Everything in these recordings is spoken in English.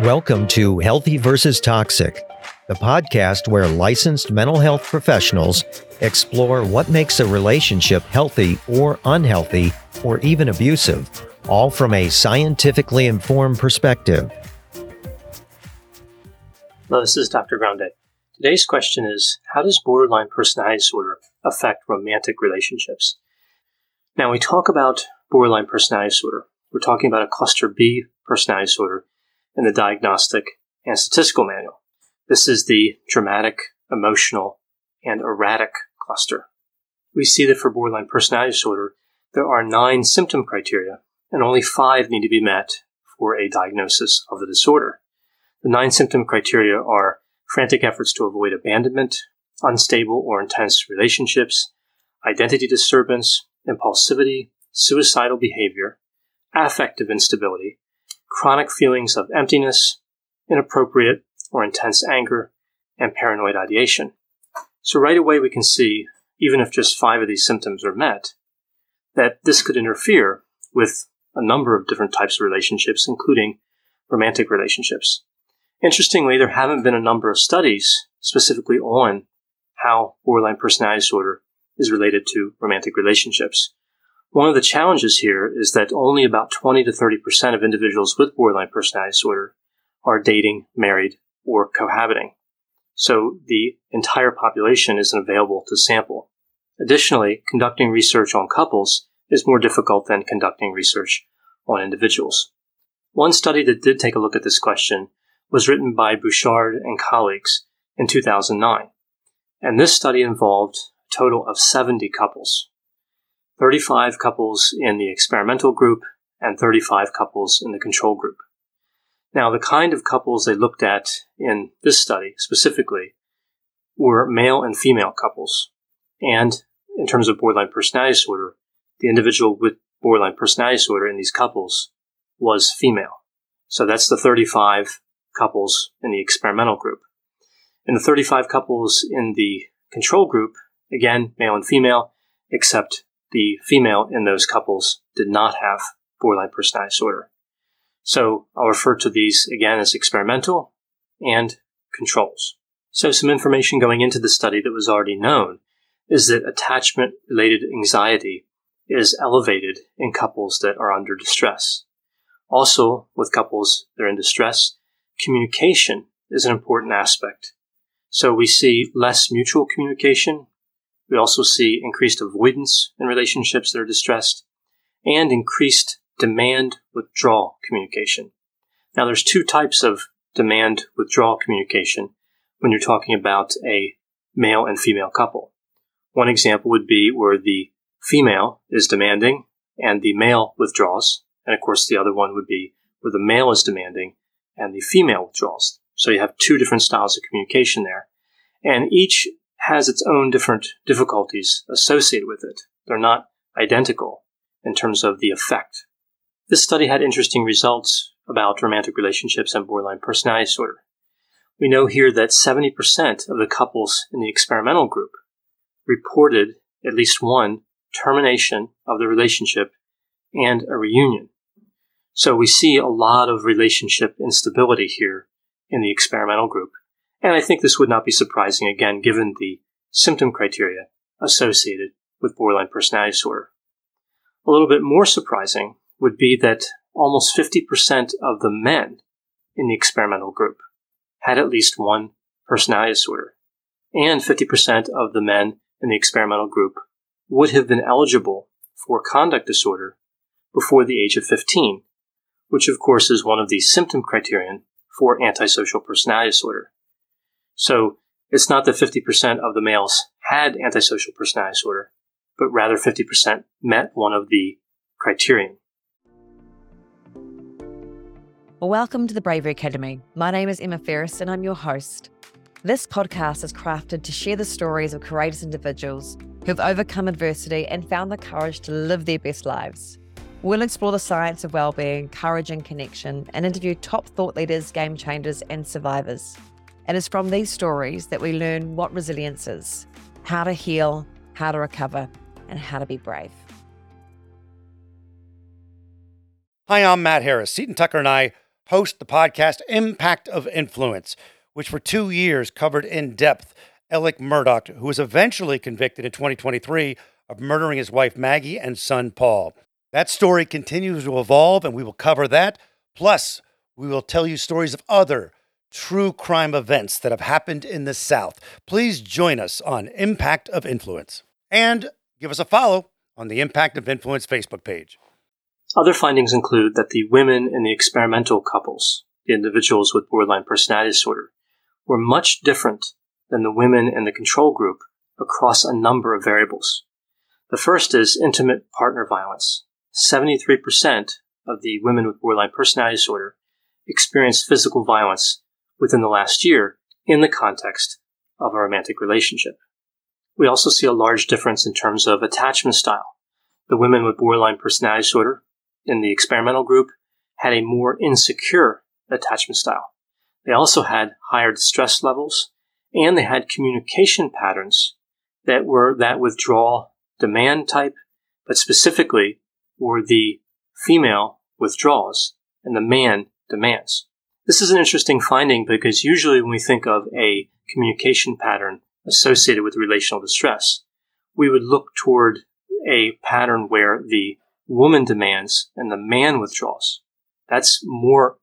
Welcome to Healthy versus Toxic, the podcast where licensed mental health professionals explore what makes a relationship healthy or unhealthy or even abusive, all from a scientifically informed perspective. Hello, this is Dr. Grande. Today's question is How does borderline personality disorder affect romantic relationships? Now, we talk about borderline personality disorder. We're talking about a cluster B personality disorder in the Diagnostic and Statistical Manual. This is the dramatic, emotional, and erratic cluster. We see that for borderline personality disorder, there are nine symptom criteria, and only five need to be met for a diagnosis of the disorder. The nine symptom criteria are frantic efforts to avoid abandonment, unstable or intense relationships, identity disturbance, impulsivity, suicidal behavior, affective instability, chronic feelings of emptiness, inappropriate or intense anger, and paranoid ideation. So, right away, we can see, even if just five of these symptoms are met, that this could interfere with a number of different types of relationships, including romantic relationships. Interestingly, there haven't been a number of studies specifically on how borderline personality disorder is related to romantic relationships. One of the challenges here is that only about 20 to 30% of individuals with borderline personality disorder are dating, married, or cohabiting. So the entire population isn't available to sample. Additionally, conducting research on couples is more difficult than conducting research on individuals. One study that did take a look at this question was written by Bouchard and colleagues in 2009. And this study involved a total of 70 couples. 35 couples in the experimental group, and 35 couples in the control group. Now, the kind of couples they looked at in this study specifically were male and female couples. And in terms of borderline personality disorder, the individual with borderline personality disorder in these couples was female. So that's the 35 couples in the experimental group. In the 35 couples in the control group, again, male and female, except the female in those couples did not have borderline personality disorder. So I'll refer to these again as experimental and controls. So some information going into the study that was already known is that attachment related anxiety is elevated in couples that are under distress. Also, with couples that are in distress, communication is an important aspect. So we see less mutual communication we also see increased avoidance in relationships that are distressed and increased demand withdrawal communication. Now, there's two types of demand withdrawal communication when you're talking about a male and female couple. One example would be where the female is demanding and the male withdraws. And of course, the other one would be where the male is demanding and the female withdraws. So you have two different styles of communication there. And each has its own different difficulties associated with it. They're not identical in terms of the effect. This study had interesting results about romantic relationships and borderline personality disorder. We know here that 70% of the couples in the experimental group reported at least one termination of the relationship and a reunion. So we see a lot of relationship instability here in the experimental group. And I think this would not be surprising, again, given the symptom criteria associated with borderline personality disorder. A little bit more surprising would be that almost 50% of the men in the experimental group had at least one personality disorder, and 50% of the men in the experimental group would have been eligible for conduct disorder before the age of 15, which of course is one of the symptom criterion for antisocial personality disorder. So it's not that 50% of the males had antisocial personality disorder, but rather 50% met one of the criterion. Welcome to the Bravery Academy. My name is Emma Ferris and I'm your host. This podcast is crafted to share the stories of courageous individuals who've overcome adversity and found the courage to live their best lives. We'll explore the science of well-being, courage and connection, and interview top thought leaders, game changers, and survivors. It is from these stories that we learn what resilience is, how to heal, how to recover, and how to be brave. Hi, I'm Matt Harris. Seton Tucker and I host the podcast Impact of Influence, which for two years covered in depth Alex Murdaugh, who was eventually convicted in 2023 of murdering his wife Maggie and son Paul. That story continues to evolve, and we will cover that. Plus, we will tell you stories of other true crime events that have happened in the South. Please join us on Impact of Influence and give us a follow on the Impact of Influence Facebook page. Other findings include that the women in the experimental couples, the individuals with borderline personality disorder, were much different than the women in the control group across a number of variables. The first is intimate partner violence. 73% of the women with borderline personality disorder experienced physical violence within the last year in the context of a romantic relationship. We also see a large difference in terms of attachment style. The women with borderline personality disorder in the experimental group had a more insecure attachment style. They also had higher distress levels and they had communication patterns that were that withdrawal demand type, but specifically were the female withdraws and the man demands. This is an interesting finding because usually when we think of a communication pattern associated with relational distress, we would look toward a pattern where the woman demands and the man withdraws. That's more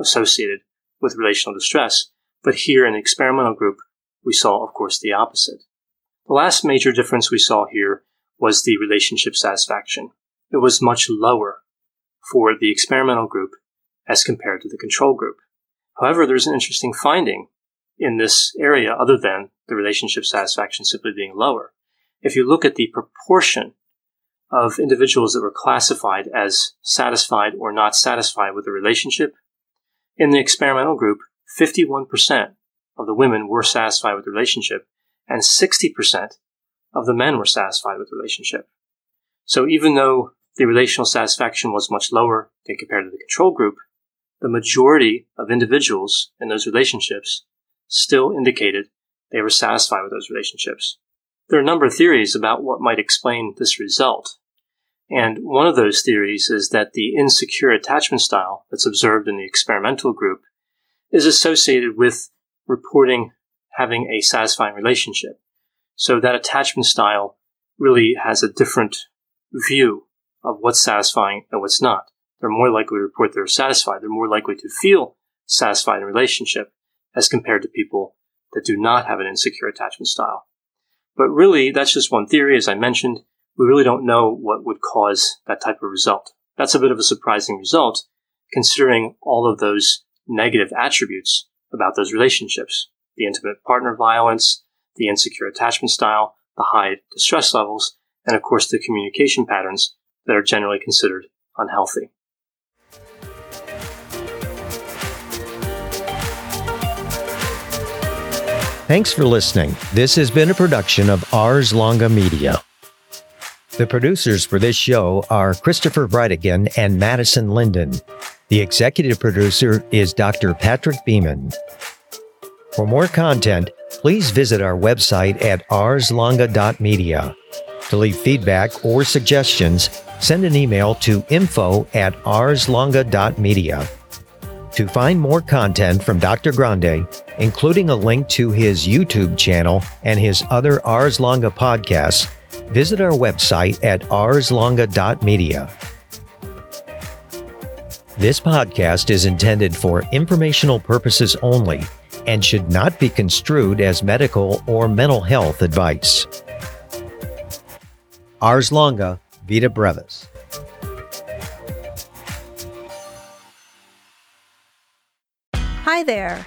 associated with relational distress. But here in the experimental group, we saw, of course, the opposite. The last major difference we saw here was the relationship satisfaction. It was much lower for the experimental group as compared to the control group. However, there's an interesting finding in this area other than the relationship satisfaction simply being lower. If you look at the proportion of individuals that were classified as satisfied or not satisfied with the relationship, in the experimental group, 51% of the women were satisfied with the relationship, and 60% of the men were satisfied with the relationship. So even though the relational satisfaction was much lower than compared to the control group, the majority of individuals in those relationships still indicated they were satisfied with those relationships. There are a number of theories about what might explain this result. And one of those theories is that the insecure attachment style that's observed in the experimental group is associated with reporting having a satisfying relationship. So that attachment style really has a different view of what's satisfying and what's not. They're more likely to report they're satisfied. They're more likely to feel satisfied in a relationship as compared to people that do not have an insecure attachment style. But really, that's just one theory. As I mentioned, we really don't know what would cause that type of result. That's a bit of a surprising result considering all of those negative attributes about those relationships the intimate partner violence, the insecure attachment style, the high distress levels, and of course the communication patterns that are generally considered unhealthy. Thanks for listening. This has been a production of Ars Longa Media. The producers for this show are Christopher Brightigan and Madison Linden. The executive producer is Dr. Patrick Beeman. For more content, please visit our website at arslonga.media. To leave feedback or suggestions, send an email to info at arslonga.media. To find more content from Dr. Grande, including a link to his YouTube channel and his other Ars Longa podcasts, visit our website at arslonga.media. This podcast is intended for informational purposes only and should not be construed as medical or mental health advice. Ars longa, vita brevis. Hi there,